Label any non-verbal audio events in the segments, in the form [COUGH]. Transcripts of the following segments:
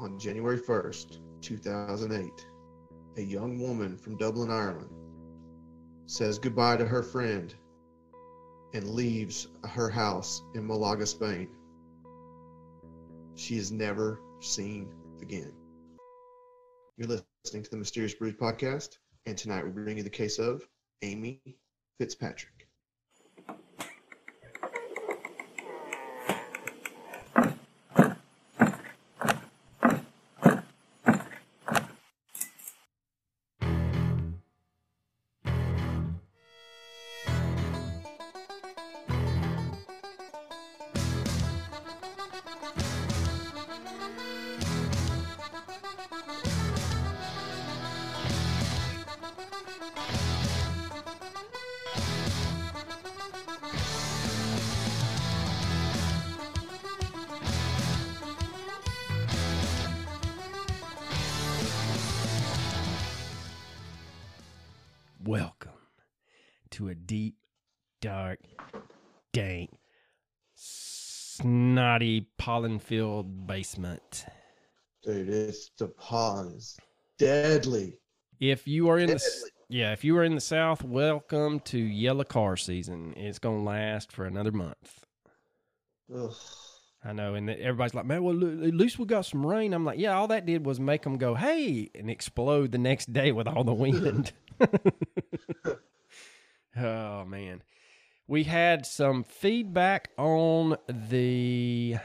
on January 1st, 2008, a young woman from Dublin, Ireland, says goodbye to her friend and leaves her house in Malaga, Spain. She is never seen again. You're listening to the Mysterious Brews podcast, and tonight we bring you the case of Amy Fitzpatrick. Pollen filled basement. Dude, it's the pollen is deadly. If you are in the yeah, if you are in the south, welcome to yellow car season. It's gonna last for another month. Ugh. I know, and everybody's like, "Man, well, at least we got some rain." I'm like, "Yeah, all that did was make them go, hey,' and explode the next day with all the wind." [LAUGHS] [LAUGHS] oh man, we had some feedback on the,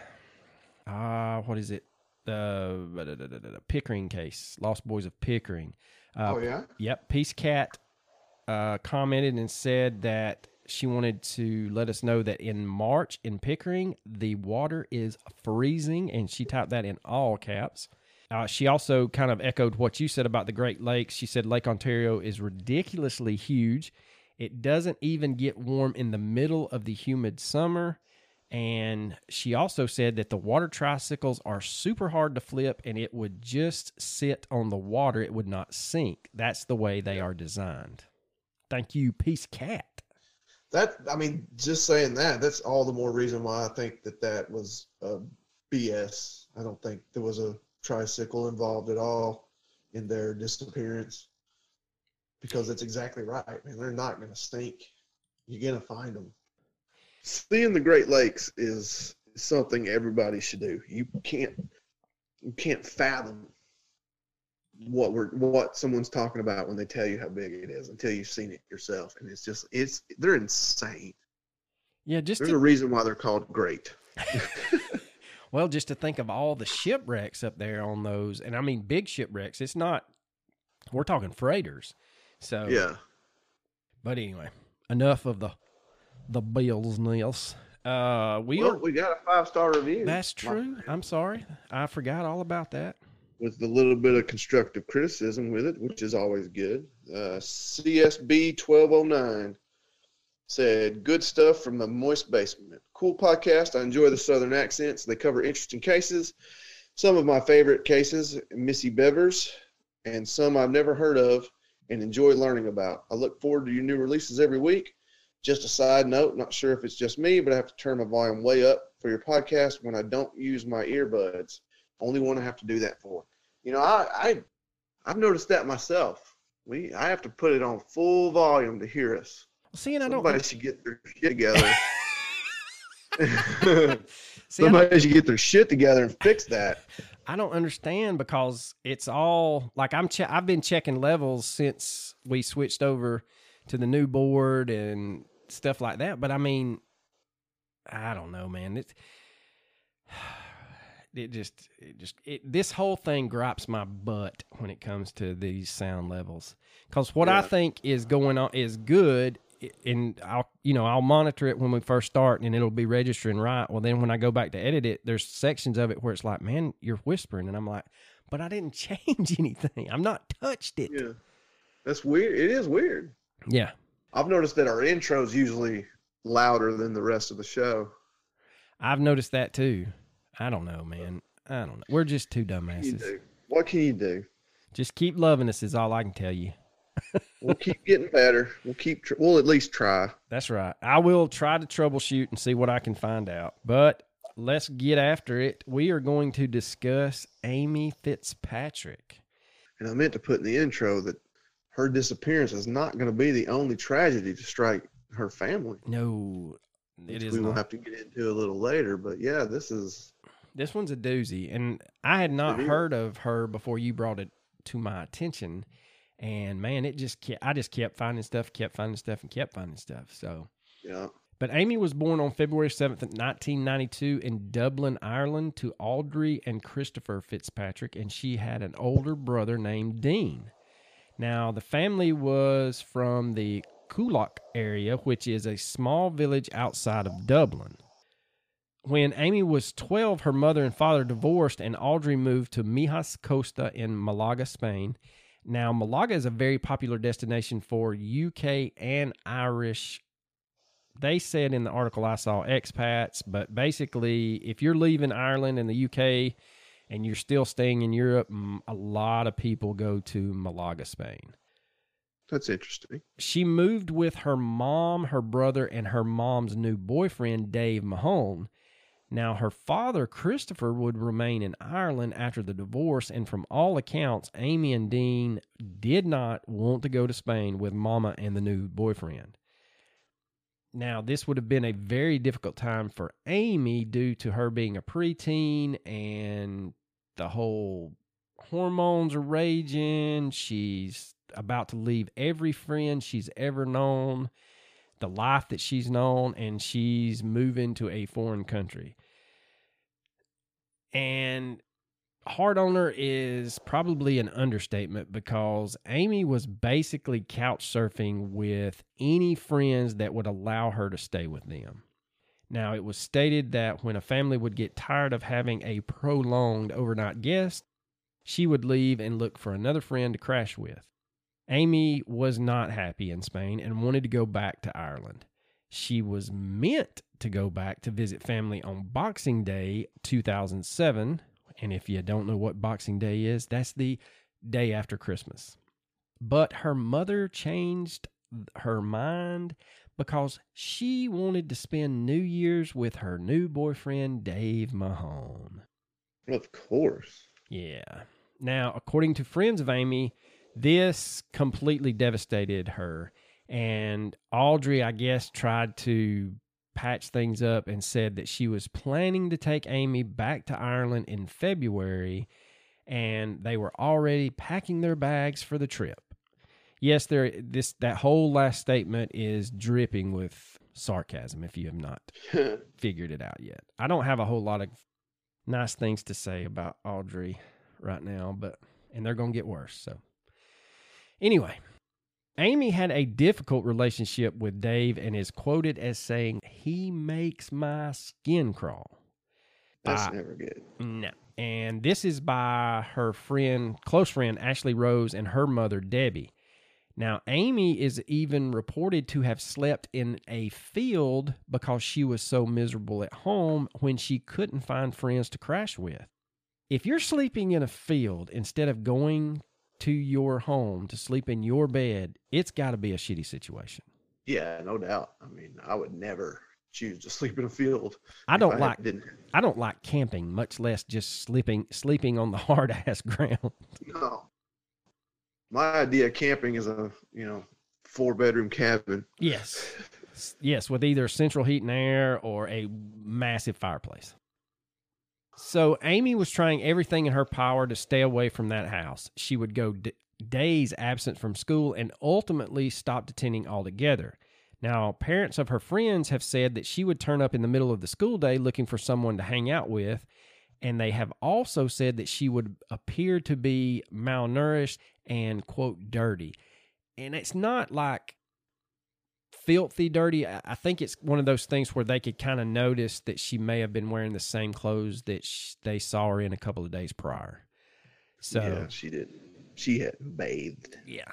uh, what is it? The Pickering case, Lost Boys of Pickering. Uh, oh, yeah? Yep. Peace Cat uh, commented and said that she wanted to let us know that in March in Pickering, the water is freezing, and she typed that in all caps. Uh, she also kind of echoed what you said about the Great Lakes. She said Lake Ontario is ridiculously huge. It doesn't even get warm in the middle of the humid summer. And she also said that the water tricycles are super hard to flip and it would just sit on the water. It would not sink. That's the way they are designed. Thank you, Peace Cat. That, I mean, just saying that, that's all the more reason why I think that that was uh, BS. I don't think there was a tricycle involved at all in their disappearance because that's exactly right, man. They're not going to stink. You're going to find them. Seeing the Great Lakes is something everybody should do. You can't, you can't fathom what we're what someone's talking about when they tell you how big it is until you've seen it yourself and it's just it's they're insane Yeah, just there's to, a reason why they're called great [LAUGHS] [LAUGHS] well, just to think of all the shipwrecks up there on those, and I mean big shipwrecks. It's not. We're talking freighters. So yeah But anyway, enough of the the bills, Nils. Uh, we well are. we got a five star review That's true. I'm sorry, I forgot all about that. with a little bit of constructive criticism with it which is always good uh, csb 1209 said good stuff from the moist basement cool podcast i enjoy the southern accents they cover interesting cases some of my favorite cases missy bevers and some i've never heard of and enjoy learning about i look forward to your new releases every week just a side note not sure if it's just me but i have to turn my volume way up for your podcast when i don't use my earbuds only one I have to do that for. You know, I, I I've noticed that myself. We I have to put it on full volume to hear us. See, and I Somebody don't. Somebody should get their shit together. [LAUGHS] [LAUGHS] See, Somebody should get their shit together and fix that. I don't understand because it's all like I'm. Che- I've been checking levels since we switched over to the new board and stuff like that. But I mean, I don't know, man. It's [SIGHS] it just it just it, this whole thing gripes my butt when it comes to these sound levels because what I think is going on is good and I'll you know I'll monitor it when we first start and it'll be registering right well then when I go back to edit it there's sections of it where it's like man you're whispering and I'm like but I didn't [LAUGHS] change anything I'm not touched it Yeah. That's weird. It is weird. yeah I've noticed that our intro's usually louder than the rest of the show. I've noticed that too I don't know man I don't know we're just two What dumbasses do? What can you do? just keep loving us is all I can tell you [LAUGHS] We'll keep getting better. We'll keep. Tr- we'll at least try. That's right. I will try to troubleshoot and see what I can find out. But let's get after it. We are going to discuss Amy Fitzpatrick. And I meant to put in the intro that her disappearance is not going to be the only tragedy to strike her family. No, it is. we will have to get into a little later. But yeah, this is This one's a doozy, and I had not heard of her before you brought it to my attention. And man, it just kept, I just kept finding stuff, kept finding stuff, and kept finding stuff. So, yeah. but Amy was born on February seventh, nineteen ninety two, in Dublin, Ireland, to Audrey and Christopher Fitzpatrick, and she had an older brother named Dean. Now, the family was from the Coolock area, which is a small village outside of Dublin. When Amy was 12, her mother and father divorced, and Audrey moved to Mijas Costa in Malaga, Spain. Now, Malaga is a very popular destination for UK and Irish. They said in the article I saw expats, but basically, if you're leaving Ireland and the UK and you're still staying in Europe, a lot of people go to Malaga, Spain That's interesting. she moved with her mom, her brother, and her mom's new boyfriend, Dave Mahone. Now, her father, Christopher, would remain in Ireland after the divorce, and from all accounts, Amy and Dean did not want to go to Spain with Mama and the new boyfriend. Now, this would have been a very difficult time for Amy due to her being a preteen and the whole hormones are raging. She's about to leave every friend she's ever known, the life that she's known, and she's moving to a foreign country. And hard on her is probably an understatement because Amy was basically couch surfing with any friends that would allow her to stay with them. Now, it was stated that when a family would get tired of having a prolonged overnight guest, she would leave and look for another friend to crash with. Amy was not happy in Spain and wanted to go back to Ireland. She was meant to go back to visit family on Boxing Day 2007. And if you don't know what Boxing Day is, that's the day after Christmas. But her mother changed her mind because she wanted to spend New Year's with her new boyfriend, Dave Mahone. Of course. Yeah. Now, according to friends of Amy, this completely devastated her. And Audrey, I guess, tried to patch things up and said that she was planning to take Amy back to Ireland in February and they were already packing their bags for the trip. Yes, there this that whole last statement is dripping with sarcasm if you have not [LAUGHS] figured it out yet. I don't have a whole lot of nice things to say about Audrey right now, but and they're going to get worse. So anyway, Amy had a difficult relationship with Dave and is quoted as saying, "He makes my skin crawl." That's Ah. never good. No. And this is by her friend, close friend, Ashley Rose, and her mother, Debbie. Now, Amy is even reported to have slept in a field because she was so miserable at home when she couldn't find friends to crash with. If you're sleeping in a field instead of going to your home to sleep in your bed, it's got to be a shitty situation. Yeah, no doubt. I mean, I would never choose to [LAUGHS] sleep in a field. I don't like didn't. I don't like camping, much less just sleeping sleeping on the [LAUGHS] hard ass ground. No. My idea of camping is a you know four bedroom cabin. Yes. Yes, with either central heat and air or a massive fireplace. So Amy was trying everything in her power to stay away from that house. She would go d- days absent from school and ultimately stopped attending altogether. Now, parents of her friends have said that she would turn up in the middle of the school day looking for someone to hang out with, and they have also said that she would appear to be malnourished and quote dirty. And it's not like filthy dirty. I think it's one of those things where they could kind of notice that she may have been wearing the same clothes that sh- they saw her in a couple of days prior. So, yeah, she didn't. She hadn't bathed. yeah.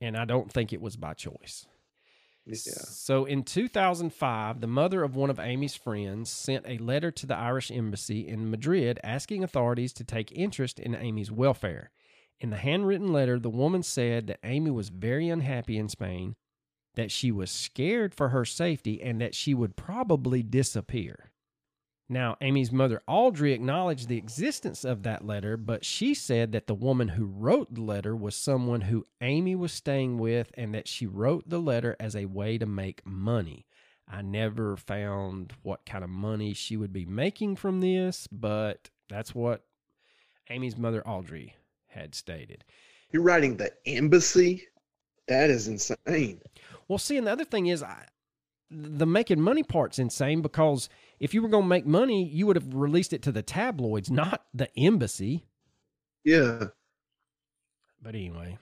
And I don't think it was by choice. Yeah. So in 2005, the mother of one of Amy's friends sent a letter to the Irish embassy in Madrid asking authorities to take interest in Amy's welfare. In the handwritten letter, the woman said that Amy was very unhappy in Spain, that she was scared for her safety, and that she would probably disappear. Now, Amy's mother, Audrey, acknowledged the existence of that letter, but she said that the woman who wrote the letter was someone who Amy was staying with and that she wrote the letter as a way to make money. I never found what kind of money she would be making from this, but that's what Amy's mother, Audrey, had stated. You're writing the embassy? That is insane. Well, see, and the other thing is, I, the making money part's insane because if you were going to make money, you would have released it to the tabloids, not the embassy. Yeah. But anyway,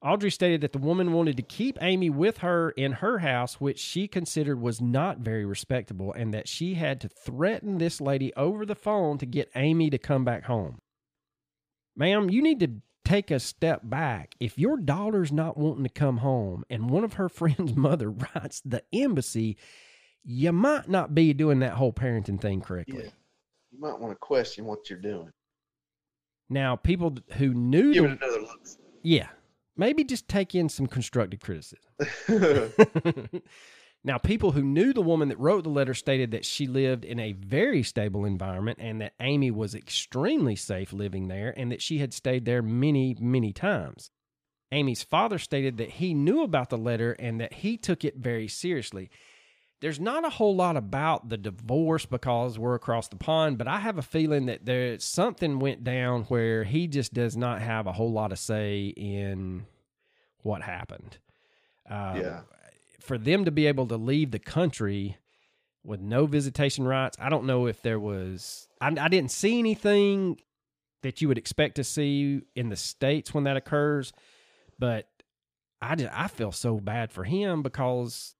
Audrey stated that the woman wanted to keep Amy with her in her house, which she considered was not very respectable, and that she had to threaten this lady over the phone to get Amy to come back home. Ma'am, you need to take a step back. If your daughter's not wanting to come home and one of her [LAUGHS] friend's mother writes the embassy, you might not be doing that whole parenting thing correctly. Yeah. You might want to question what you're doing. Now, people who knew Give the, it another look. yeah, maybe just take in some constructive criticism. [LAUGHS] [LAUGHS] now, people who knew the woman that wrote the letter stated that she lived in a very stable environment and that Amy was extremely safe living there and that she had stayed there many, many times. Amy's father stated that he knew about the letter and that he took it very seriously. There's not a whole lot about the divorce because we're across the pond, but I have a feeling that there something went down where he just does not have a whole lot of say in what happened. Um, yeah. For them to be able to leave the country with no visitation rights, I don't know if there was. I, I didn't see anything that you would expect to see in the states when that occurs, but I just I feel so bad for him because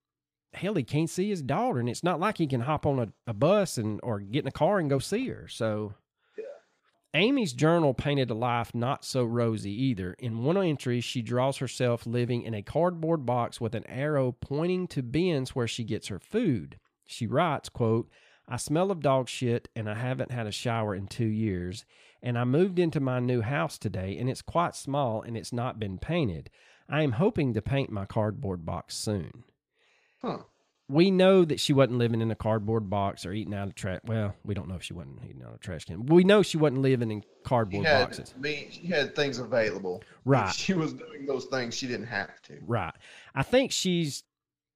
hell he can't see his daughter, and it's not like he can hop on a, a bus and or get in a car and go see her. So. Amy's journal painted a life not so rosy either. In one entry, she draws herself living in a cardboard box with an arrow pointing to bins where she gets her food. She writes, quote, I smell of dog shit and I haven't had a shower in two years. And I moved into my new house today and it's quite small and it's not been painted. I am hoping to paint my cardboard box soon. Huh. We know that she wasn't living in a cardboard box or eating out of trash. Well, we don't know if she wasn't eating out of trash can. We know she wasn't living in She cardboard had, boxes. me, she had things available. Right. She was doing those things she didn't have to. Right. I think she's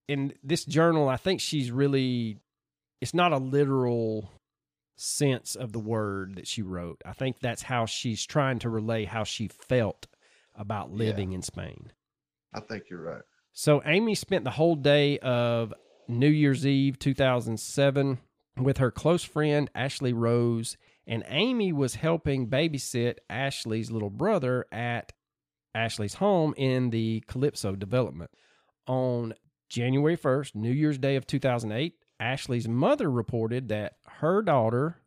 in this journal. I think she's really. It's not a literal sense of the word that she wrote. I think that's how she's trying to relay how she felt about Yeah. living in Spain. I think you're right. So Amy spent the whole day of New Year's Eve 2007 with her close friend Ashley Rose, and Amy was helping babysit Ashley's little brother at Ashley's home in the Calypso development. On January 1st, New Year's Day of 2008, Ashley's mother reported that her daughter,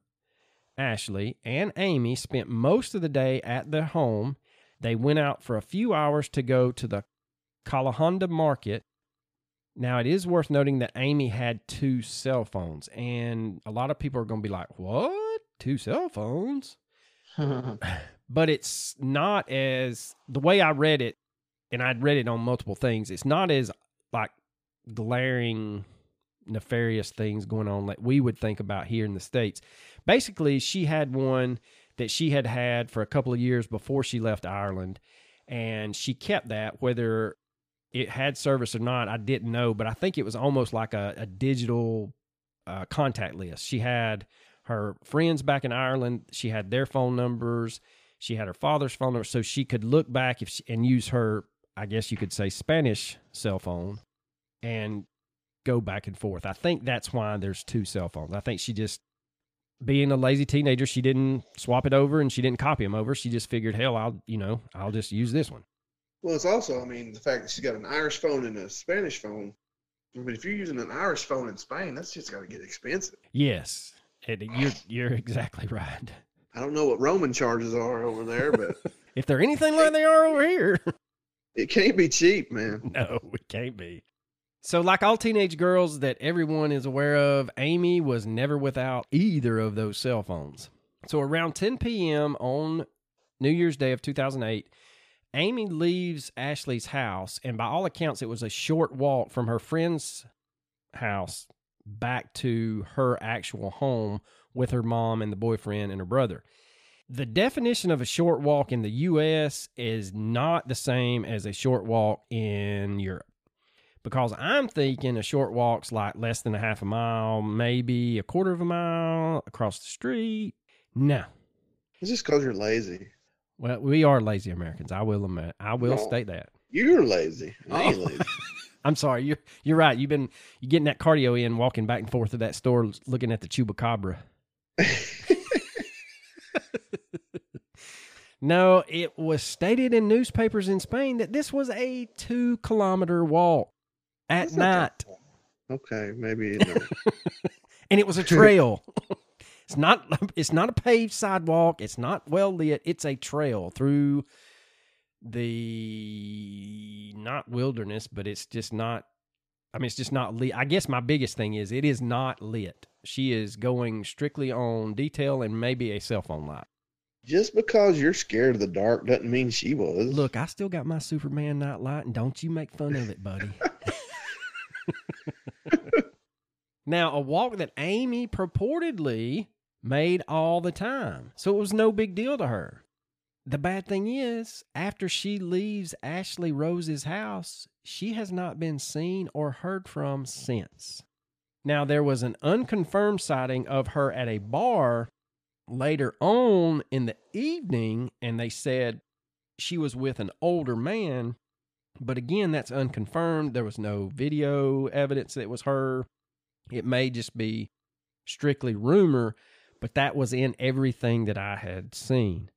Ashley, and Amy spent most of the day at their home. They went out for a few hours to go to the Calahonda Market. Now, it is worth noting that Amy had two cell phones, and a lot of people are going to be like, What? Two cell phones? [LAUGHS] But it's not as the way I read it, and I'd read it on multiple things, it's not as like glaring, nefarious things going on like we would think about here in the States. Basically, she had one that she had had for a couple of years before she left Ireland, and she kept that whether it had service or not, I didn't know, but I think it was almost like a, a digital uh, contact list. She had her friends back in Ireland, she had their phone numbers, she had her father's phone number, so she could look back if she, and use her, I guess you could say, Spanish cell phone and go back and forth. I think that's why there's two cell phones. I think she just, being a lazy teenager, she didn't swap it over and she didn't copy them over. She just figured, hell, I'll, you know, I'll just use this one. Well, it's also, I mean, the fact that she's got an Irish phone and a Spanish phone. I mean, if you're using an Irish phone in Spain, that's just got to get expensive. Yes, it, you're you're exactly right. I don't know what roaming charges are over there, but [LAUGHS] If they're anything like they are over here, it can't be cheap, man. [LAUGHS] no, it can't be. So, like all teenage girls that everyone is aware of, Amy was never without either of those cell phones. So, around 10 p.m. on New Year's Day of 2008, Amy leaves Ashley's house, and by all accounts, it was a short walk from her friend's house back to her actual home with her mom and the boyfriend and her brother. The definition of a short walk in the US is not the same as a short walk in Europe. Because I'm thinking a short walk's like less than a half a mile, maybe a quarter of a mile across the street. No. It's just because you're lazy. Well, we are lazy Americans. I will admit. I will No. state that. You're lazy. I oh. ain't Oh. lazy. [LAUGHS] I'm sorry. You're you're right. You've been you getting that cardio in, walking back and forth to that store, looking at the chupacabra. [LAUGHS] No, it was stated in newspapers in Spain that this was a two kilometer walk at night. Okay, maybe. No. [LAUGHS] and it was a trail. It's not. [LAUGHS] It's not a paved sidewalk. It's not well lit. It's a trail through the not wilderness, but it's just not. I mean, it's just not lit. I guess my biggest thing is it is not lit. She is going strictly on detail and maybe a cell phone light. just because you're scared of the dark doesn't mean she was. Look, I still got my Superman night light, and don't you make fun of it, buddy. [LAUGHS] [LAUGHS] now, a walk that Amy purportedly made all the time, so it was no big deal to her. The bad thing is, after she leaves Ashley Rose's house, she has not been seen or heard from since. Now, there was an unconfirmed sighting of her at a bar later on in the evening, and they said she was with an older man. But again, that's unconfirmed. There was no video evidence that it was her. It may just be strictly rumor, but that was in everything that I had seen.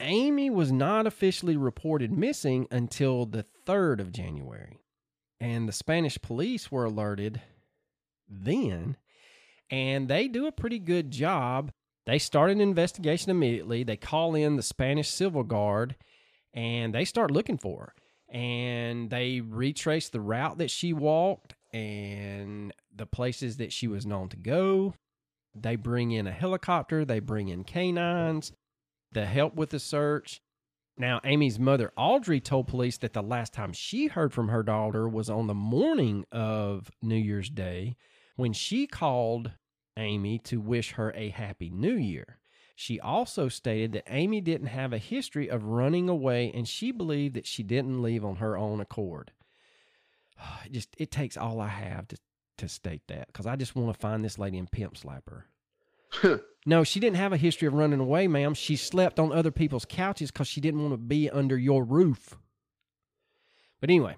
Amy was not officially reported missing until the 3rd of January. And the Spanish police were alerted then, and they do a pretty good job. They start an investigation immediately. They call in the Spanish Civil Guard and they start looking for her. And they retrace the route that she walked and the places that she was known to go. They bring in a helicopter, they bring in canines to help with the search. Now, Amy's mother, Audrey, told police that the last time she heard from her daughter was on the morning of New Year's Day when she called Amy to wish her a happy new year. She also stated that Amy didn't have a history of running away and she believed that she didn't leave on her own accord. [SIGHS] It just it takes all I have to to state that cuz I just want to find this lady and pimp slap her. [LAUGHS] No, she didn't have a history of running away, ma'am. She slept on other people's couches cuz she didn't want to be under your roof. But anyway,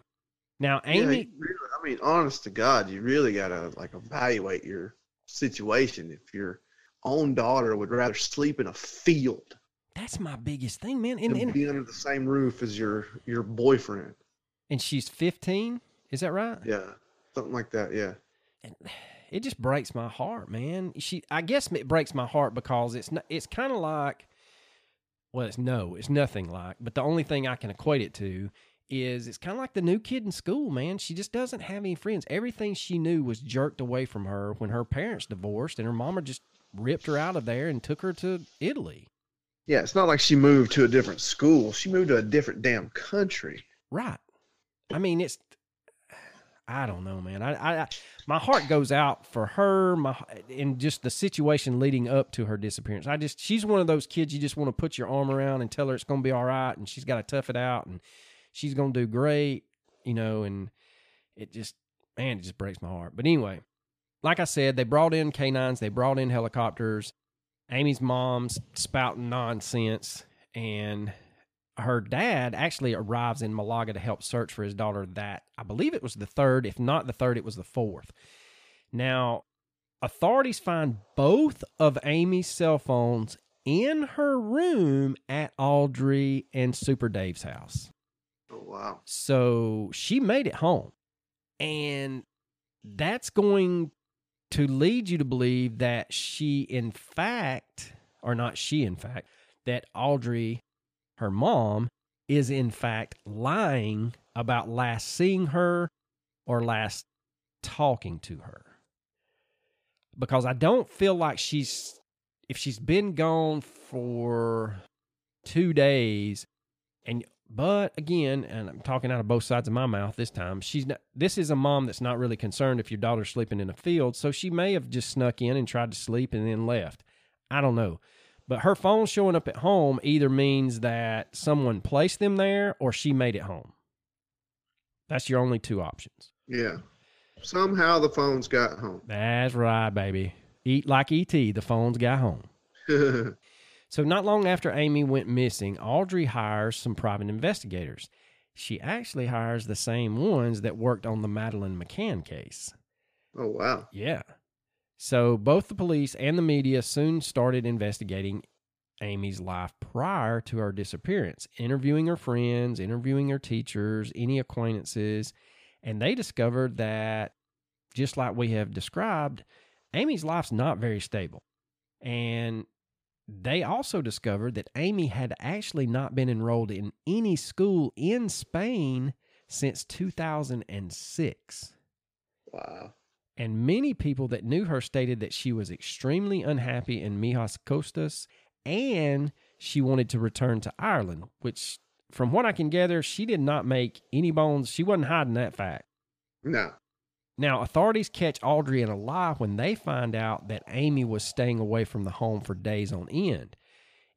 now Yeah, Amy you really, I mean, honest to God, you really gotta like evaluate your situation. If your own daughter would rather sleep in a field that's my biggest thing, man. And and, be under the same roof as your your boyfriend, and she's 15, is that right? yeah, something like that, yeah. And [SIGHS] it just breaks my heart, man. She, I guess it breaks my heart because it's not, it's kind of like, well, it's no, it's nothing like. But the only thing I can equate it to is it's kind of like the new kid in school, man. She just doesn't have any friends. Everything she knew was jerked away from her when her parents divorced, and her mama just ripped her out of there and took her to Italy. Yeah, it's not like she moved to a different school. She moved to a different damn country. Right. I mean, it's. I don't know, man. I, I, my heart goes out for her. My in just the situation leading up to her disappearance. I just she's one of those kids you just want to put your arm around and tell her it's going to be all right, and she's got to tough it out, and she's going to do great, you know. And it just man, it just breaks my heart. But anyway, like I said, they brought in canines, they brought in helicopters. Amy's mom's spouting nonsense, and her dad actually arrives in Malaga to help search for his daughter that I believe it was the third, if not the third, it was the fourth. Now, authorities find both of Amy's cell phones in her room at Audrey and Super Dave's house. Oh wow. So she made it home. And that's going to lead you to believe that she, in fact, or not she, in fact, that Audrey, her mom, is in fact lying about last seeing her or last talking to her. Because I don't feel like she's, if she's been gone for two days and But again, and I'm talking out of both sides of my mouth this time. She's not, this is a mom that's not really concerned if your daughter's sleeping in a field, so she may have just snuck in and tried to sleep and then left. I don't know. But her phone showing up at home either means that someone placed them there or she made it home. That's your only two options. Yeah. Somehow the phones got home. That's right, baby. Eat like ET, the phones got home. [LAUGHS] So, not long after Amy went missing, Audrey hires some private investigators. She actually hires the same ones that worked on the Madeleine McCann case. oh wow. Yeah. So, both the police and the media soon started investigating Amy's life prior to her disappearance, interviewing her friends, interviewing her teachers, any acquaintances, and they discovered that, just like we have described, Amy's life's not very stable. And they also discovered that Amy had actually not been enrolled in any school in Spain since 2006. Wow. And many people that knew her stated that she was extremely unhappy in Mijas Costas and she wanted to return to Ireland, which, from what I can gather, she did not make any bones. She wasn't hiding that fact. No. Now, authorities catch Audrey in a lie when they find out that Amy was staying away from the home for days on end.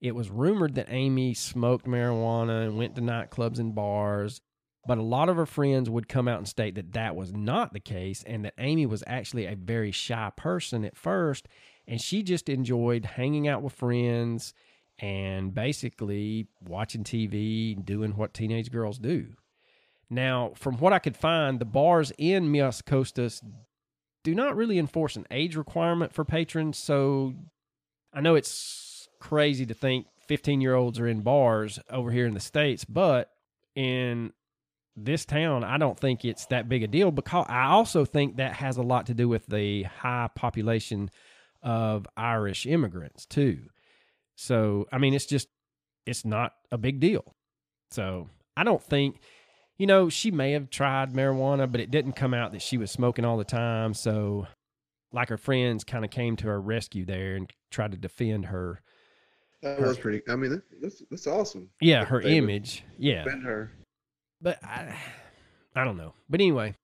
It was rumored that Amy smoked marijuana and went to nightclubs and bars, but a lot of her friends would come out and state that that was not the case and that Amy was actually a very shy person at first and she just enjoyed hanging out with friends and basically watching TV, doing what teenage girls do. Now, from what I could find, the bars in Mijas Costas do not really enforce an age requirement for patrons. So I know it's crazy to think 15 year olds are in bars over here in the States, but in this town, I don't think it's that big a deal because I also think that has a lot to do with the high population of Irish immigrants, too. So, I mean, it's just, it's not a big deal. So, I don't think you know, she may have tried marijuana, but it didn't come out that she was smoking all the time. So, like her friends kind of came to her rescue there and tried to defend her. That Her- was pretty. I mean, that's that's awesome. Yeah, her image. Yeah. Defend her. But I, I don't know. But anyway,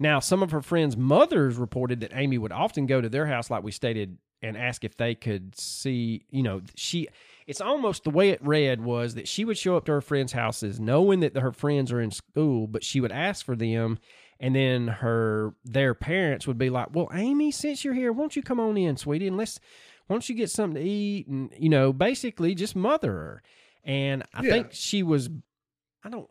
now some of her friends' mothers reported that Amy would often go to their house, like we stated, and ask if they could see, you know, she. It's almost the way it read was that she would show up to her friends' houses knowing that her friends are in school, but she would ask for them, and then her their parents would be like, "Well, Amy, since you're here, won't you come on in, sweetie, and let's, why don't you get something to eat?" And you know, basically just mother her. And I Yeah. think she was, I don't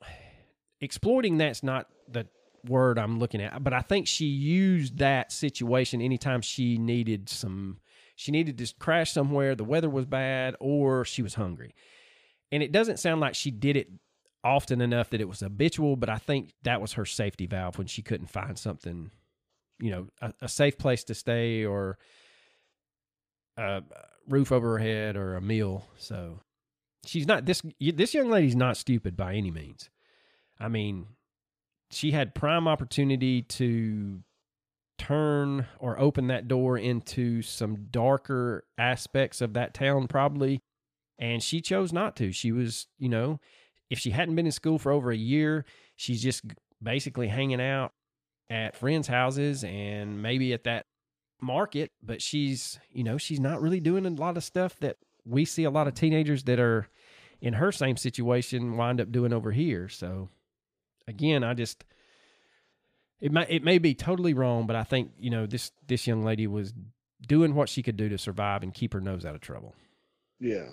exploiting that's not the word I'm looking at, but I think she used that situation anytime she needed some she needed to crash somewhere, the weather was bad, or she was hungry. And it doesn't sound like she did it often enough that it was habitual, but I think that was her safety valve when she couldn't find something, you know, a, a safe place to stay or a roof over her head or a meal. So she's not this this young lady's not stupid by any means. I mean, she had prime opportunity to turn or open that door into some darker aspects of that town probably. And she chose not to. She was you know if she hadn't been in school for over a year she's just basically hanging out at friends houses and maybe at that market but she's you know she's not really doing a lot of stuff that we see a lot of teenagers that are in her same situation wind up doing over here. So again i just it may it may be totally wrong, but I think you know this this young lady was doing what she could do to survive and keep her nose out of trouble. Yeah.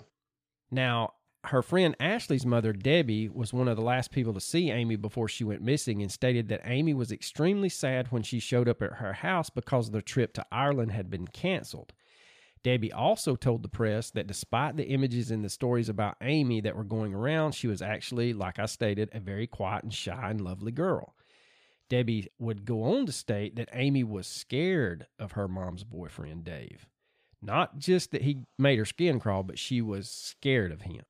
Now, her friend Ashley's mother, Debbie, was one of the last people to see Amy before she went missing and stated that Amy was extremely sad when she showed up at her house because the trip to Ireland had been canceled. Debbie also told the press that despite the images and the stories about Amy that were going around, she was actually, like I stated, a very quiet and shy and lovely girl. Debbie would go on to state that Amy was scared of her mom's boyfriend, Dave. Not just that he made her skin crawl, but she was scared of him.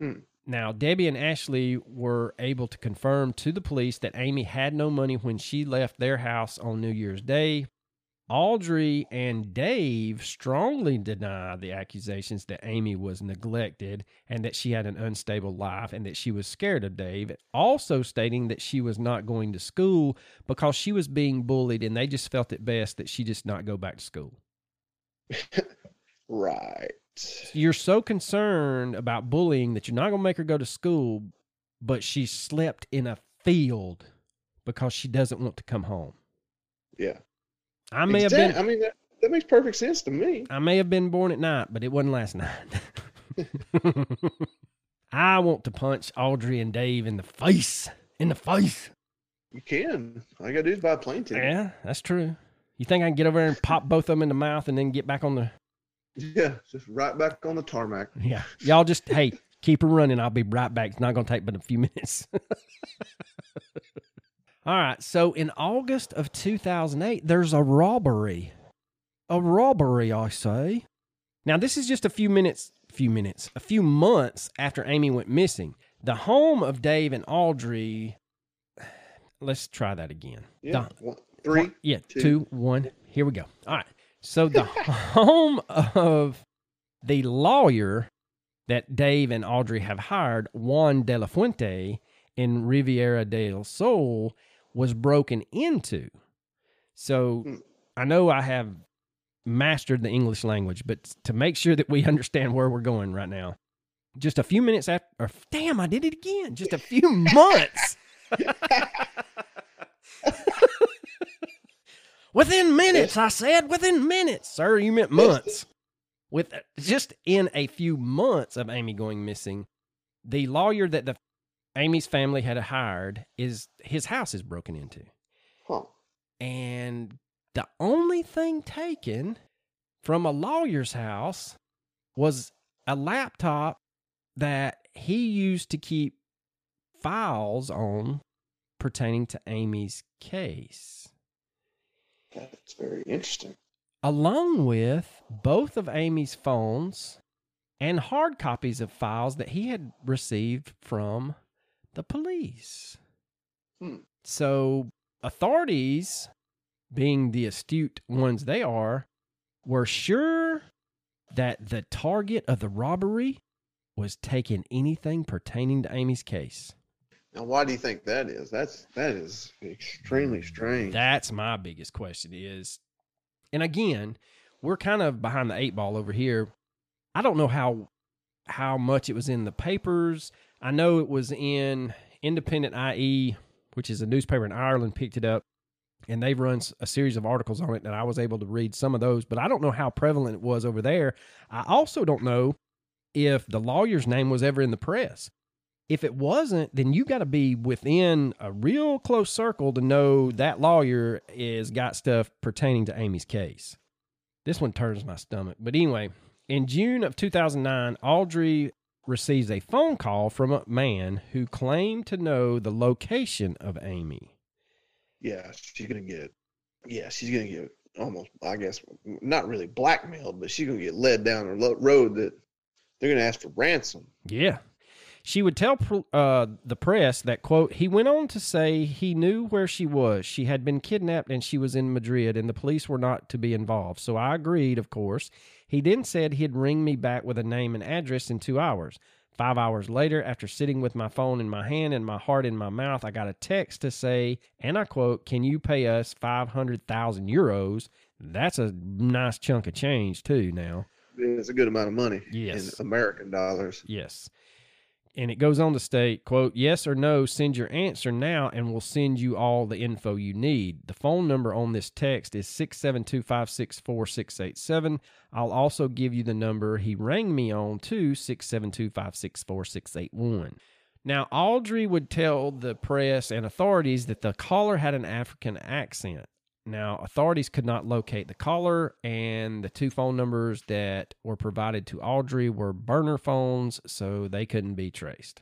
Hmm. Now, Debbie and Ashley were able to confirm to the police that Amy had no money when she left their house on New Year's Day. Audrey and Dave strongly deny the accusations that Amy was neglected and that she had an unstable life and that she was scared of Dave, also stating that she was not going to school because she was being bullied and they just felt it best that she just not go back to school. [LAUGHS] Right. You're so concerned about bullying that you're not going to make her go to school, but she slept in a field because she doesn't want to come home. Yeah. I may have been I mean, that, that makes perfect sense to me. I may have been born at night, but it wasn't last night. [LAUGHS] I want to punch Audrey and Dave in the face. In the face. You can. All you got to do is buy a plane ticket. Yeah, that's true. You think I can get over there and pop both of them in the mouth and then get back on the. Yeah, just right back on the tarmac. Yeah. Y'all just, hey, keep her running. I'll be right back. It's not going to take but a few minutes. [LAUGHS] All right. So in August of 2008, there's a robbery. A robbery, I say. Now, this is just a few minutes, few minutes, a few months after Amy went missing. The home of Dave and Audrey. [SIGHS] Let's try that again. Yeah. The- One, three. one- yeah, two. two, one. Here we go. All right. So the [LAUGHS] home of the lawyer that Dave and Audrey have hired, Juan De La Fuente, in Riviera del Sol, was broken into. So Hmm. I know I have mastered the English language, but to make sure that we [LAUGHS] understand where we're going right now, just a few minutes after, or damn, I did it again. Just a few [LAUGHS] months. within minutes, I said, within minutes, sir. You meant months. With just in a few months of Amy going missing, the lawyer that the Amy's family had hired is his house is broken into, Huh. and the only thing taken from a lawyer's house was a laptop that he used to keep files on pertaining to Amy's case, That's very interesting. along with both of Amy's phones and hard copies of files that he had received from the police. Hmm. So, authorities, being the astute ones they are, were sure that the target of the robbery was taking anything pertaining to Amy's case. Now, why do you think that is? That's that is extremely strange. That's my biggest question is and again, we're kind of behind the eight ball over here. I don't know how how much it was in the papers. I know it was in Independent IE, which is a newspaper in Ireland, picked it up, and they've run a series of articles on it, and I was able to read some of those. But I don't know how prevalent it was over there. I also don't know if the lawyer's name was ever in the press. If it wasn't, then you got to be within a real close circle to know that lawyer is got stuff pertaining to Amy's case. This one turns my stomach. But anyway, in June of 2009, Audrey receives a phone call from a man who claimed to know the location of Amy. yeah, she's gonna get. Yeah, she's gonna get almost. I guess not really blackmailed, but she's gonna get led down a road that they're gonna ask for ransom. Yeah. She would tell uh, the press that, quote, he went on to say he knew where she was. She had been kidnapped and she was in Madrid, and the police were not to be involved. So I agreed, of course. He then said he'd ring me back with a name and address in two hours. Five hours later, after sitting with my phone in my hand and my heart in my mouth, I got a text to say, and I quote, Can you pay us 500,000 euros? That's a nice chunk of change, too, now. It's a good amount of money Yes. in American dollars. Yes. And it goes on to state, quote, yes or no, send your answer now and we'll send you all the info you need. The phone number on this text is 672-564-687. I'll also give you the number he rang me on to 672-564-681. Now, Audrey would tell the press and authorities that the caller had an African accent. Now, authorities could not locate the caller, and the two phone numbers that were provided to Audrey were burner phones, so they couldn't be traced.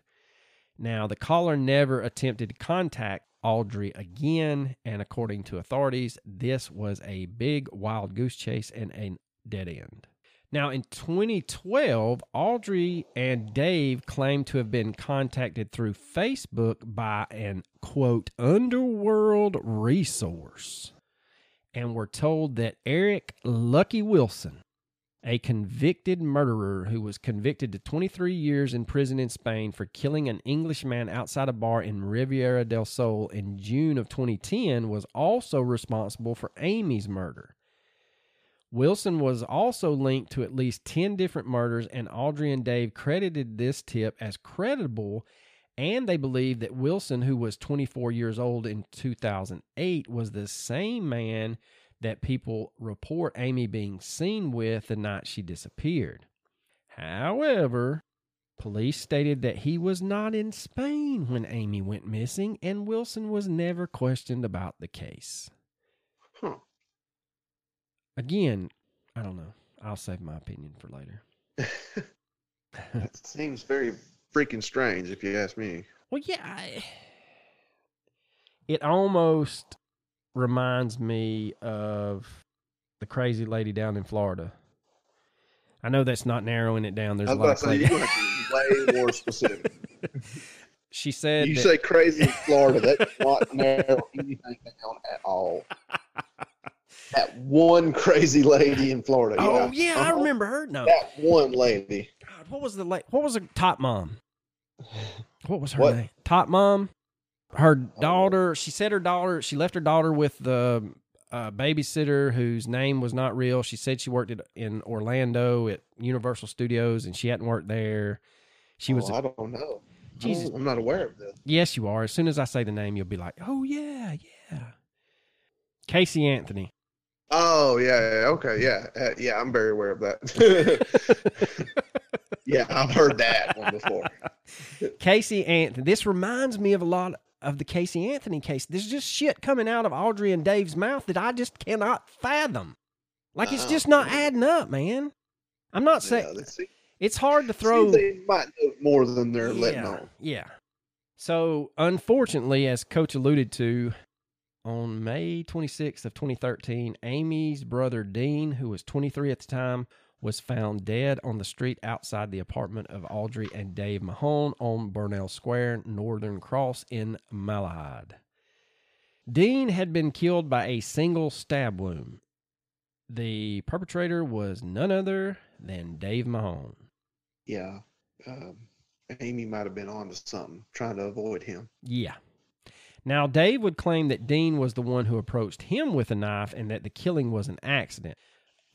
Now, the caller never attempted to contact Audrey again, and according to authorities, this was a big wild goose chase and a dead end. Now, in 2012, Audrey and Dave claimed to have been contacted through Facebook by an quote underworld resource. And were told that Eric Lucky Wilson, a convicted murderer who was convicted to 23 years in prison in Spain for killing an Englishman outside a bar in Riviera del Sol in June of 2010, was also responsible for Amy's murder. Wilson was also linked to at least 10 different murders, and Audrey and Dave credited this tip as credible. And they believe that Wilson, who was 24 years old in 2008, was the same man that people report Amy being seen with the night she disappeared. However, police stated that he was not in Spain when Amy went missing, and Wilson was never questioned about the case. Huh. Again, I don't know. I'll save my opinion for later. [LAUGHS] [LAUGHS] That seems very freaking strange, if you ask me. Well, yeah, I, [SIGHS] it almost reminds me of the crazy lady down in Florida. I know that's not narrowing it down. There's a lot of say, you have to be way more specific. [LAUGHS] She said You that- say crazy in Florida, that's not [LAUGHS] narrow anything down at all. That one crazy lady in Florida. "Oh yeah, I Uh-huh. remember her." No, That one lady. What was the la- what was her top mom? What was her What? name? Top mom. Her daughter. She said her daughter. She left her daughter with the uh, babysitter whose name was not real. She said she worked at, in Orlando at Universal Studios, and she hadn't worked there. She was. Oh, I don't know. Jesus. I'm not aware of this. yes, you are. As soon as I say the name, you'll be like, "Oh yeah, yeah." Casey Anthony. Oh yeah, yeah okay, yeah, uh, yeah. I'm very aware of that. [LAUGHS] [LAUGHS] [LAUGHS] yeah, I've heard that one before. [LAUGHS] Casey Anthony. This reminds me of a lot of the Casey Anthony case. There's just shit coming out of Audrey and Dave's mouth that I just cannot fathom. Like it's just not adding up, man. I'm not saying Yeah, it's hard to throw. seems they might know more than they're letting on. yeah. So unfortunately, as Coach alluded to, on May 26th of 2013, Amy's brother Dean, who was 23 at the time, was found dead on the street outside the apartment of Audrey and Dave Mahone on Burnell Square, Northern Cross in Malahide. Dean had been killed by a single stab wound. The perpetrator was none other than Dave Mahone. Yeah, um, Amy might have been on to something, trying to avoid him. Yeah. Now, Dave would claim that Dean was the one who approached him with a knife and that the killing was an accident.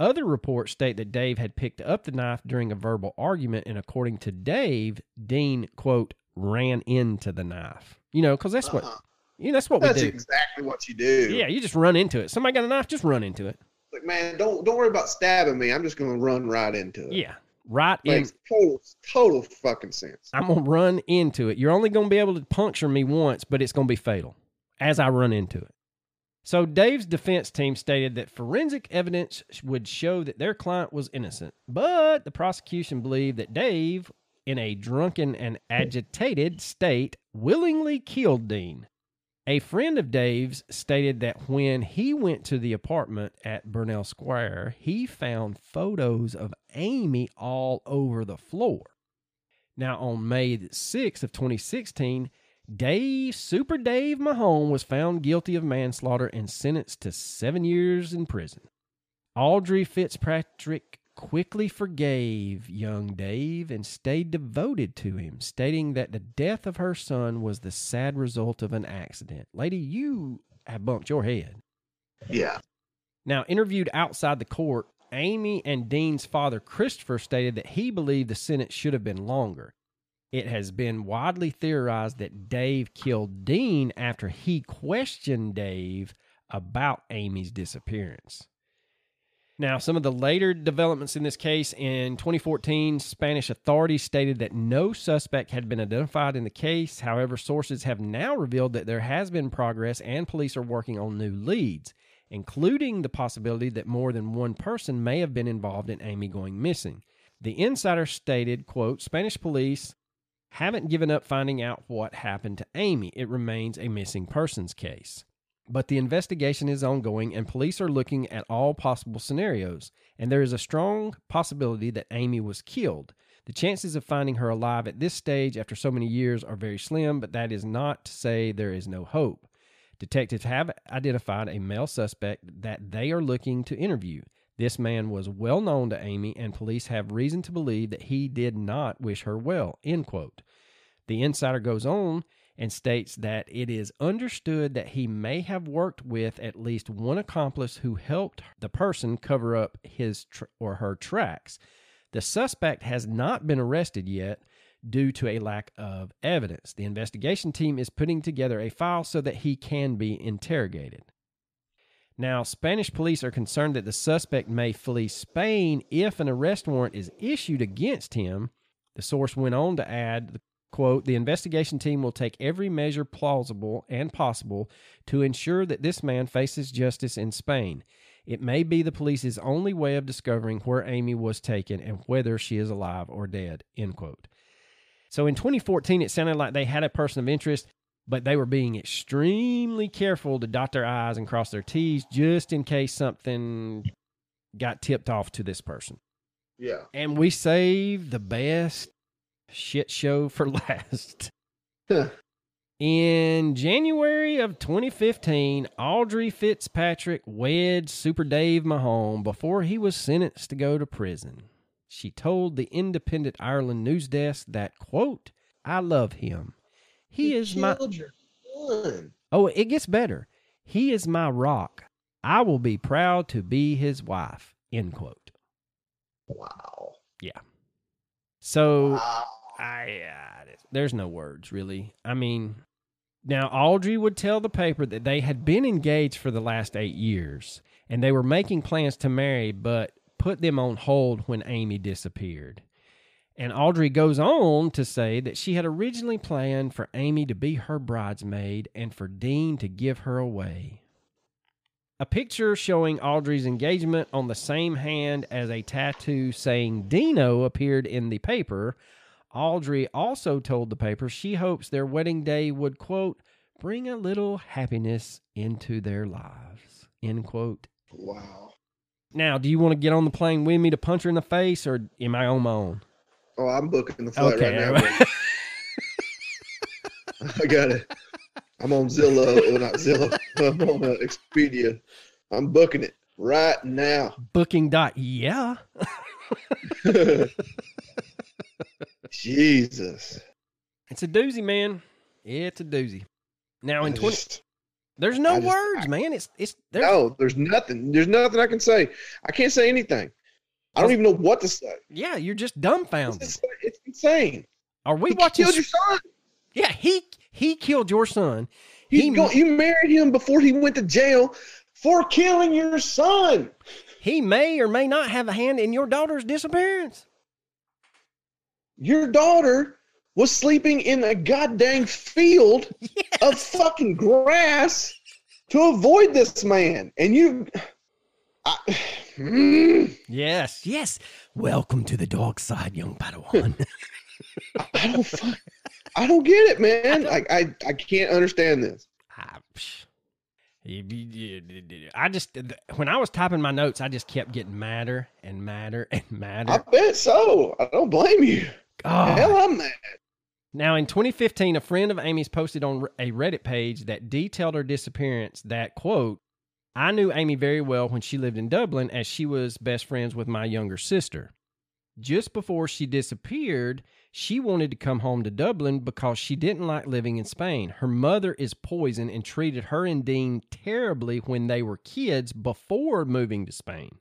Other reports state that Dave had picked up the knife during a verbal argument, and according to Dave, Dean, quote, ran into the knife. You know, because that's what Uh-huh. you know, that's what we do. That's exactly what you do. Yeah, you just run into it. Somebody got a knife, just run into it. like man, don't don't worry about stabbing me. I'm just gonna run right into it. Yeah, right in. makes total total fucking sense. I'm gonna run into it. You're only gonna be able to puncture me once, but it's gonna be fatal as I run into it. So Dave's defense team stated that forensic evidence would show that their client was innocent, but the prosecution believed that Dave, in a drunken and agitated state, willingly killed Dean. A friend of Dave's stated that when he went to the apartment at Burnell Square, he found photos of Amy all over the floor. Now, on May 6th of 2016, Dave, Super Dave Mahone, was found guilty of manslaughter and sentenced to seven years in prison. Audrey Fitzpatrick quickly forgave young Dave and stayed devoted to him, stating that the death of her son was the sad result of an accident. Lady, you have bumped your head. Yeah. Now, interviewed outside the court, Amy and Dean's father, Christopher, stated that he believed the sentence should have been longer. It has been widely theorized that Dave killed Dean after he questioned Dave about Amy's disappearance. Now, some of the later developments in this case in 2014, Spanish authorities stated that no suspect had been identified in the case. However, sources have now revealed that there has been progress and police are working on new leads including the possibility that more than one person may have been involved in Amy going missing. The insider stated, quote, Spanish police haven't given up finding out what happened to Amy. It remains a missing persons case. But the investigation is ongoing and police are looking at all possible scenarios, and there is a strong possibility that Amy was killed. The chances of finding her alive at this stage after so many years are very slim, but that is not to say there is no hope. Detectives have identified a male suspect that they are looking to interview. This man was well known to Amy, and police have reason to believe that he did not wish her well. End quote. The insider goes on and states that it is understood that he may have worked with at least one accomplice who helped the person cover up his tr- or her tracks. The suspect has not been arrested yet due to a lack of evidence. The investigation team is putting together a file so that he can be interrogated. Now, Spanish police are concerned that the suspect may flee Spain if an arrest warrant is issued against him. The source went on to add, quote, the investigation team will take every measure plausible and possible to ensure that this man faces justice in Spain. It may be the police's only way of discovering where Amy was taken and whether she is alive or dead, end quote. So in 2014, it sounded like they had a person of interest, but they were being extremely careful to dot their I's and cross their T's just in case something got tipped off to this person. Yeah. And we saved the best shit show for [LAUGHS] last. In January of 2015, Audrey Fitzpatrick wed Super Dave Mahone before he was sentenced to go to prison. She told the Independent Ireland news desk that, quote, I love him. He, is my. Oh, it gets better. He is my rock. I will be proud to be his wife. End quote. Wow. Yeah. So Wow. I uh, there's no words really. I mean, now Audrey would tell the paper that they had been engaged for the last eight years and they were making plans to marry, but put them on hold when Amy disappeared. And Audrey goes on to say that she had originally planned for Amy to be her bridesmaid and for Dean to give her away. A picture showing Audrey's engagement on the same hand as a tattoo saying Dino appeared in the paper. Audrey also told the paper she hopes their wedding day would, quote, bring a little happiness into their lives, end quote. Wow. Now, do you want to get on the plane with me to punch her in the face or am I on my own? Oh, I'm booking the flight Okay. right now. [LAUGHS] I got it. I'm on Zillow, or not Zillow. [LAUGHS] I'm on uh, Expedia. I'm booking it right now. Booking dot yeah. [LAUGHS] Jesus. It's a doozy, man. It's a doozy. Now in I twenty just- there's no just- words, man. It's it's there's no, there's nothing. There's nothing I can say. I can't say anything. I don't even know what to say. yeah, you're just It's, dumbfounded. just- it's insane. Are we He watching killed your son. Yeah, he he killed your son. You, He go, you married him before he went to jail for killing your son. he may or may not have a hand in your daughter's disappearance. Your daughter was sleeping in a goddamn field [LAUGHS] of fucking grass to avoid this man. And you. I, Yes, yes. Welcome to the dark side, young Padawan. [LAUGHS] I don't I don't get it, man. I, I, I can't understand this. I, psh. You- you- you- I just when I was typing my notes, I just kept getting madder and madder and madder. I bet so. I don't blame you. Oh. Hell, I'm mad. Now, in 2015, a friend of Amy's posted on a Reddit page that detailed her disappearance. That quote, "I knew Amy very well when she lived in Dublin, as she was best friends with my younger sister. Just before she disappeared, she wanted to come home to Dublin because she didn't like living in Spain. Her mother is poisoned and treated her and Dean terribly when they were kids before moving to Spain.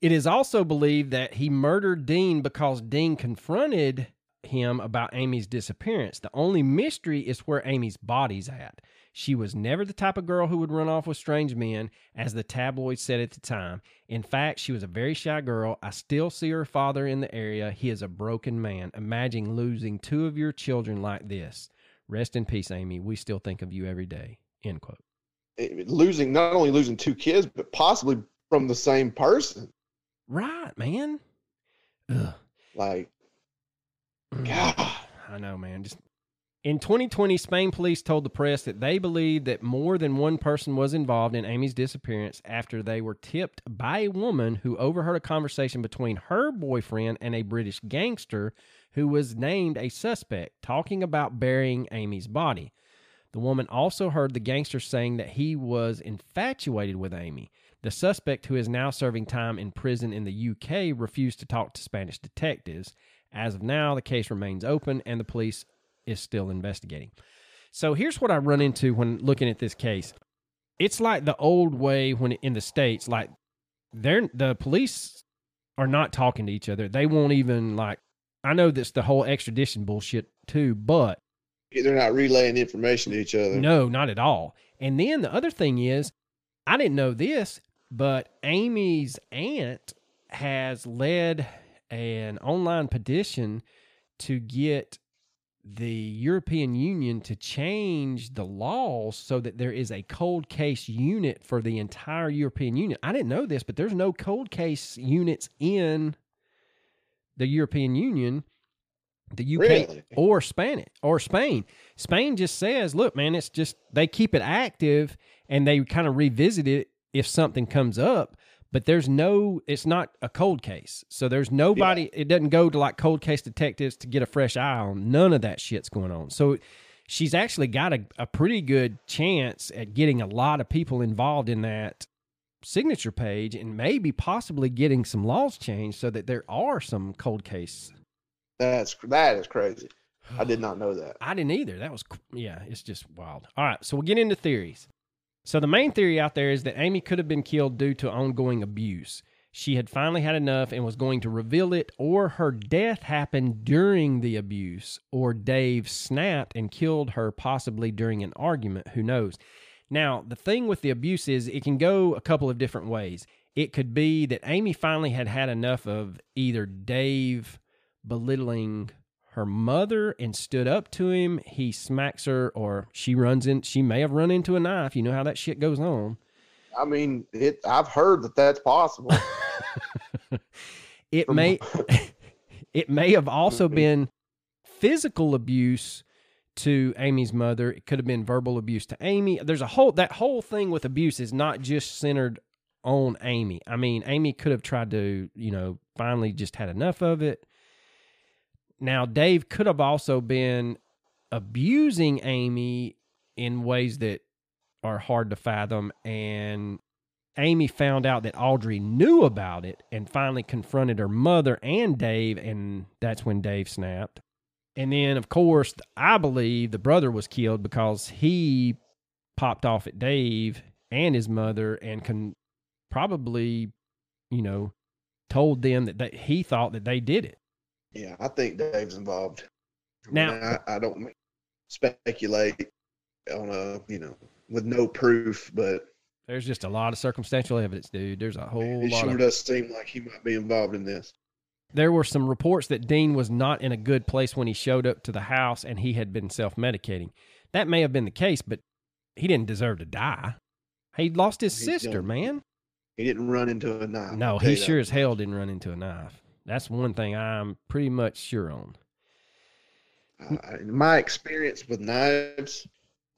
It is also believed that he murdered Dean because Dean confronted him about Amy's disappearance. The only mystery is where Amy's body's at. She was never the type of girl who would run off with strange men, as the tabloids said at the time. In fact, she was a very shy girl. I still see her father in the area. He is a broken man. Imagine losing two of your children like this. Rest in peace, Amy. We still think of you every day. End quote. It- losing not only losing two kids, but possibly from the same person. Right, man. Ugh. Like. Mm. God. I know, man. Just in 2020, Spain police told the press that they believed that more than one person was involved in Amy's disappearance after they were tipped by a woman who overheard a conversation between her boyfriend and a British gangster who was named a suspect talking about burying Amy's body. The woman also heard the gangster saying that he was infatuated with Amy. The suspect, who is now serving time in prison in the UK, refused to talk to Spanish detectives. As of now, the case remains open and the police is still investigating. So here's what I run into when looking at this case. It's like the old way when in the states, like they're the police are not talking to each other. They won't even like. I know that's the whole extradition bullshit too, but They're not relaying information to each other. no, not at all. And then the other thing is, I didn't know this, but Amy's aunt has led an online petition to get the European Union to change the laws so that there is a cold case unit for the entire European Union. I didn't know this, but there's no cold case units in the European Union, the UK Really? or Spanish or Spain. Spain just says, look, man, it's just they keep it active and they kind of revisit it if something comes up. But there's no, it's not a cold case. So there's nobody, it doesn't go to like cold case detectives to get a fresh eye on. None of that shit's going on. So she's actually got a, a pretty good chance at getting a lot of people involved in that signature page and maybe possibly getting some laws changed so that there are some cold case That's that is crazy. I did not know that. [SIGHS] I didn't either. That was, yeah, it's just wild. All right, so we'll get into theories. So the main theory out there is that Amy could have been killed due to ongoing abuse. She had finally had enough and was going to reveal it, or her death happened during the abuse, or Dave snapped and killed her possibly during an argument. Who knows? Now, the thing with the abuse is it can go a couple of different ways. It could be that Amy finally had had enough of either Dave belittling her mother and stood up to him. He smacks her, or she runs in. She may have run into a knife. You know how that shit goes on. I mean, it. I've heard that that's possible. [LAUGHS] It From- may, [LAUGHS] [LAUGHS] it may have also Mhm. been physical abuse to Amy's mother. It could have been verbal abuse to Amy. There's a whole that whole thing with abuse is not just centered on Amy. I mean, Amy could have tried to, you know, finally just had enough of it. Now, Dave could have also been abusing Amy in ways that are hard to fathom and Amy found out that Audrey knew about it and finally confronted her mother and Dave, and that's when Dave snapped. And then, of course, I believe the brother was killed because he popped off at Dave and his mother and probably, you know, told them that they, he thought that they did it. Yeah, I think Dave's involved. I Now- mean, I, I don't speculate on a you know with no proof, but There's just a lot of circumstantial evidence, dude. There's a whole it lot sure of does seem like he might be involved in this. There were some reports that Dean was not in a good place when he showed up to the house and he had been self medicating. That may have been the case, but he didn't deserve to die. He lost his He sister, man. He didn't run into a knife. No, he that. sure as hell didn't run into a knife. That's one thing I'm pretty much sure on. Uh, in my experience with knives,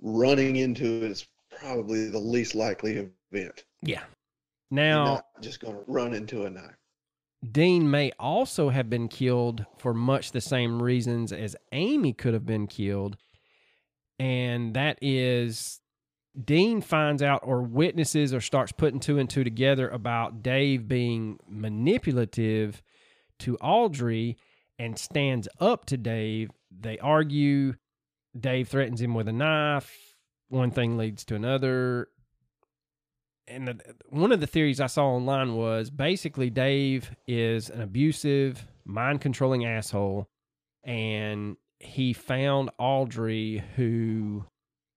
running into it is probably the least likely event. Yeah. Now, not just going to run into a knife. Dean may also have been killed for much the same reasons as Amy could have been killed. And that is Dean finds out or witnesses or starts putting two and two together about Dave being manipulative to Audrey and stands up to Dave. They argue. Dave threatens him with a knife. One thing leads to another and the, one of the theories I saw online was basically Dave is an abusive, mind controlling asshole, and he found Audrey who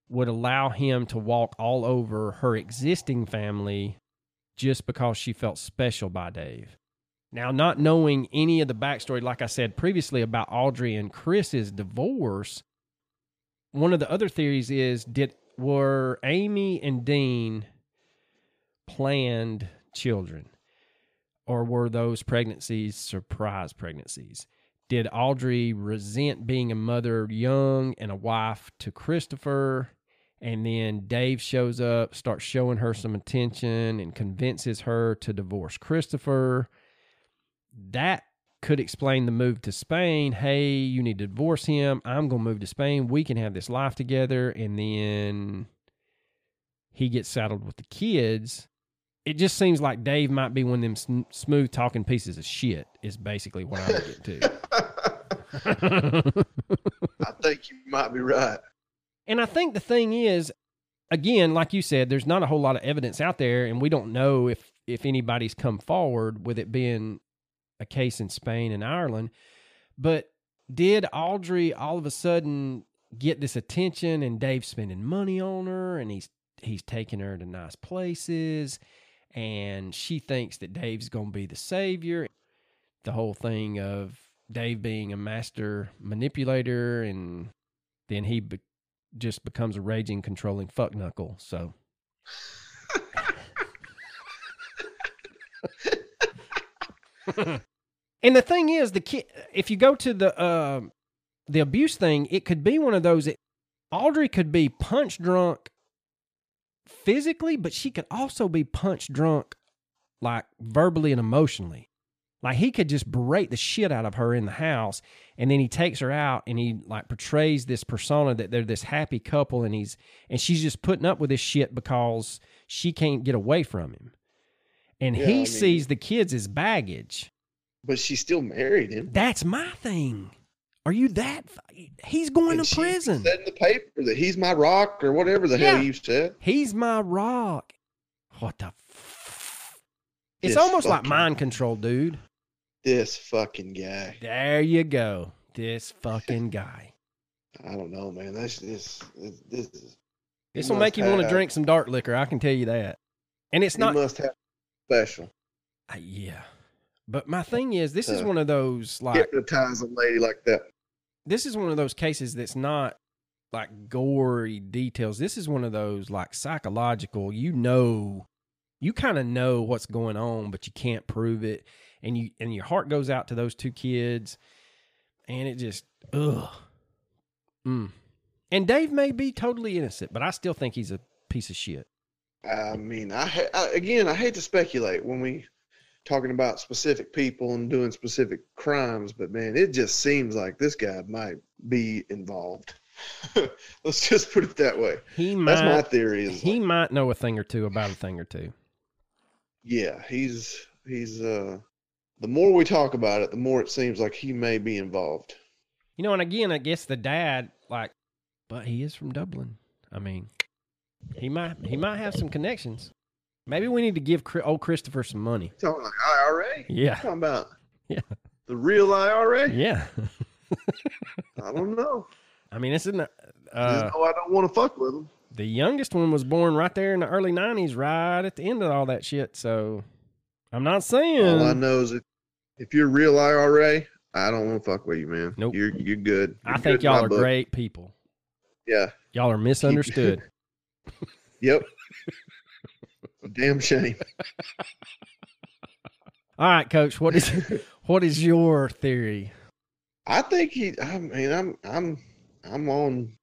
would allow him to walk all over her existing family just because she felt special by Dave. Now, not knowing any of the backstory, like I said previously about Audrey and Chris's divorce, one of the other theories is did were Amy and Dean planned children? Or were those pregnancies surprise pregnancies? Did audrey resent being a mother young and a wife to christopher? And then dave shows up starts showing her some attention and convinces her to divorce christopher that could explain the move to Spain. Hey, you need to divorce him. I'm going to move to Spain. We can have this life together. And then he gets saddled with the kids. It just seems like Dave might be one of them sm- smooth talking pieces of shit, is basically what I would get to. [LAUGHS] I think you might be right. And I think the thing is, again, like you said, there's not a whole lot of evidence out there, and we don't know if if anybody's come forward with it being a case in Spain and Ireland. But did Audrey all of a sudden get this attention and Dave's spending money on her and he's he's taking her to nice places and she thinks that Dave's going to be the savior. The whole thing of Dave being a master manipulator and then he be- just becomes a raging controlling fuck knuckle. So [LAUGHS] and the thing is, the kid. If you go to the uh, the abuse thing, it could be one of those. Audrey could be punch drunk physically, but she could also be punch drunk, like verbally and emotionally. Like he could just berate the shit out of her in the house, and then he takes her out and he like portrays this persona that they're this happy couple, and he's and she's just putting up with this shit because she can't get away from him, and Yeah, he I mean- sees the kids as baggage. But she still married him. That's my thing. Are you that? f- He's going And to prison. Said in the paper that he's my rock or whatever the Yeah. hell you said. He's my rock. What the? F- it's This almost like mind control, dude. This fucking guy. There you go. This fucking guy. I don't know, man. That's this. This, this is. This will make you want to drink some dark liquor. I can tell you that. And it's He not. must have special. Uh, yeah. But my thing is, this is Uh, one of those like Hypnotize a lady like that. this is one of those cases that's not like gory details. This is one of those like psychological. You know, you kind of know what's going on, but you can't prove it, and you and your heart goes out to those two kids, and it just ugh. Mm. And Dave may be totally innocent, but I still think he's a piece of shit. I mean, I, ha- I again, I hate to speculate when we talking about specific people and doing specific crimes, but man, it just seems like this guy might be involved. [LAUGHS] Let's just put it that way. He might, That's my theory. Is he like, might know a thing or two about a thing or two. yeah, he's he's uh the more we talk about it, the more it seems like he may be involved. You know, and again, I guess the dad, like, but he is from Dublin. I mean, he might he might have some connections. Maybe we need to give old Christopher some money. Talking like IRA? Yeah, Talking about Yeah. the real IRA? yeah. [LAUGHS] I don't know. I mean, this isn't. a- Just Uh, I don't want to fuck with him. the youngest one was born right there in the early '90s, right at the end of all that shit. So, I'm not saying. All I know is if, if you're real IRA, I don't want to fuck with you, man. Nope. You're you're good. I You're think good y'all are book. great people. Yeah. Y'all are misunderstood. Yep. Damn shame. all right, Coach. What is [LAUGHS] what is your theory? I think he. I mean, I'm I'm I'm on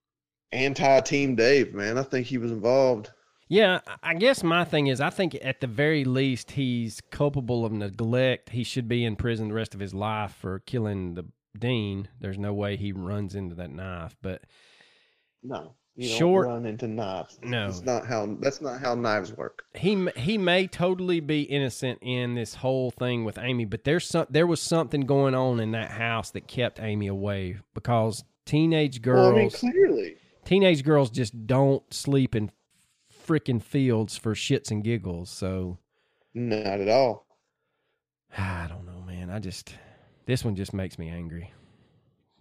anti Team Dave, man. I think he was involved. Yeah, I- I guess my thing is I think at the very least he's culpable of neglect. He should be in prison the rest of his life for killing the dean. There's no way he runs into that knife, but No, you Short- run into knives. No. that's not how. That's not how knives work. he he may totally be innocent in this whole thing with Amy, but there's some there was something going on in that house that kept Amy away because teenage girls Well, I mean, clearly. teenage girls just don't sleep in freaking fields for shits and giggles. So Not at all. [SIGHS] I don't know, man. I just this one just makes me angry.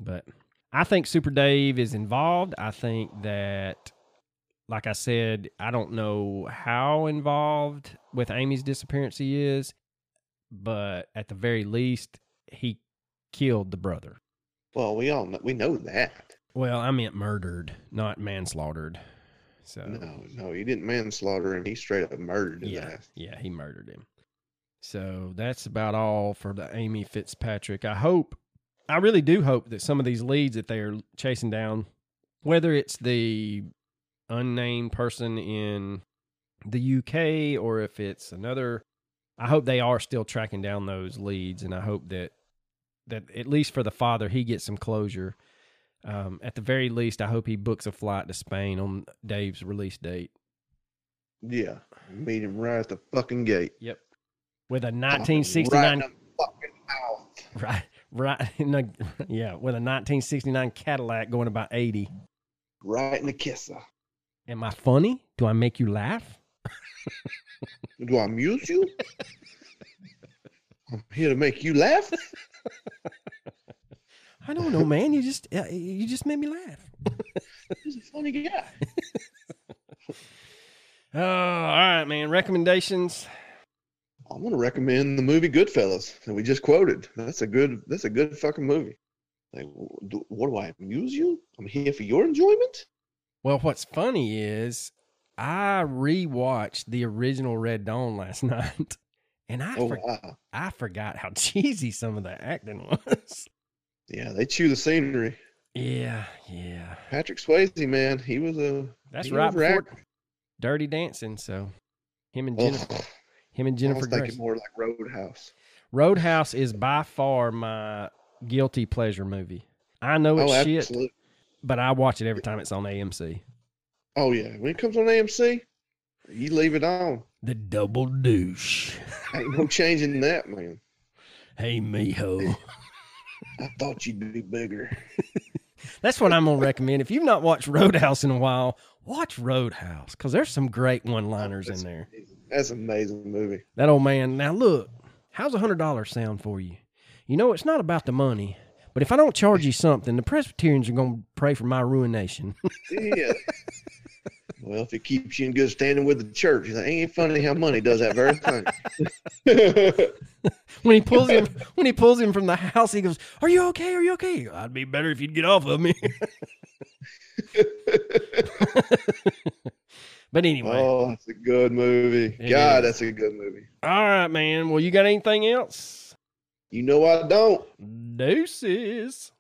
But I think Super Dave is involved. I think that like I said, I don't know how involved with Amy's disappearance he is, but at the very least he killed the brother. Well, we all know, we know that. Well, I meant murdered, not manslaughtered. So No, no, he didn't manslaughter him. He straight up murdered him. yeah, ass. yeah, he murdered him. So that's about all for the Amy Fitzpatrick. I hope, I really do hope that some of these leads that they are chasing down, whether it's the unnamed person in the UK or if it's another, I hope they are still tracking down those leads, and I hope that that at least for the father, he gets some closure. Um, at the very least, I hope he books a flight to Spain on Dave's release date. Yeah, meet him right at the fucking gate. Yep. With a 1969 in fucking mouth. [LAUGHS] right right [LAUGHS] in the, yeah, with a 1969 Cadillac going about 80. Right in the kisser. Am I funny? Do I make you laugh? Do I amuse you? I'm here to make you laugh. [LAUGHS] I don't know, man. You just uh, you just made me laugh. [LAUGHS] He's a funny guy. Oh, all right, man. Recommendations. I'm gonna recommend the movie Goodfellas that we just quoted. That's a good. That's a good fucking movie. Like, do- what do I amuse you? I'm here for your enjoyment. Well, what's funny is I rewatched the original Red Dawn last [LAUGHS] night, and I Oh for- wow, I forgot how [LAUGHS] cheesy some of the acting was. yeah, they chew the scenery. Yeah, yeah. Patrick Swayze, man, he was a. That's right before Dirty Dancing. So him and Oh, Jennifer, him and Jennifer. I was Grace. thinking more like Roadhouse. Roadhouse is by far my guilty pleasure movie. I know Oh, it's shit, absolutely. but I watch it every time it's on AMC. Oh yeah, when it comes on AMC, you leave it on. The Double Deuce. [LAUGHS] Ain't no changing that, man. Hey, mijo. [LAUGHS] I thought you'd be bigger. [LAUGHS] That's what I'm gonna recommend. If you've not watched Roadhouse in a while, watch Roadhouse because there's some great one-liners in there. That's an amazing movie. That old man. Now look, how's a hundred dollars sound for you? You know it's not about the money, but if I don't charge you something, the Presbyterians are gonna pray for my ruination. [LAUGHS] Yeah. well, if it keeps you in good standing with the church, it ain't funny how money does that very thing. [LAUGHS] when he pulls him, when he pulls him from the house, he goes, "Are you okay? Are you okay? I'd be better if you'd get off of me." [LAUGHS] but anyway, oh, that's a good movie. It God, is. that's a good movie. all right, man. Well, you got anything else? You know I don't. Deuces.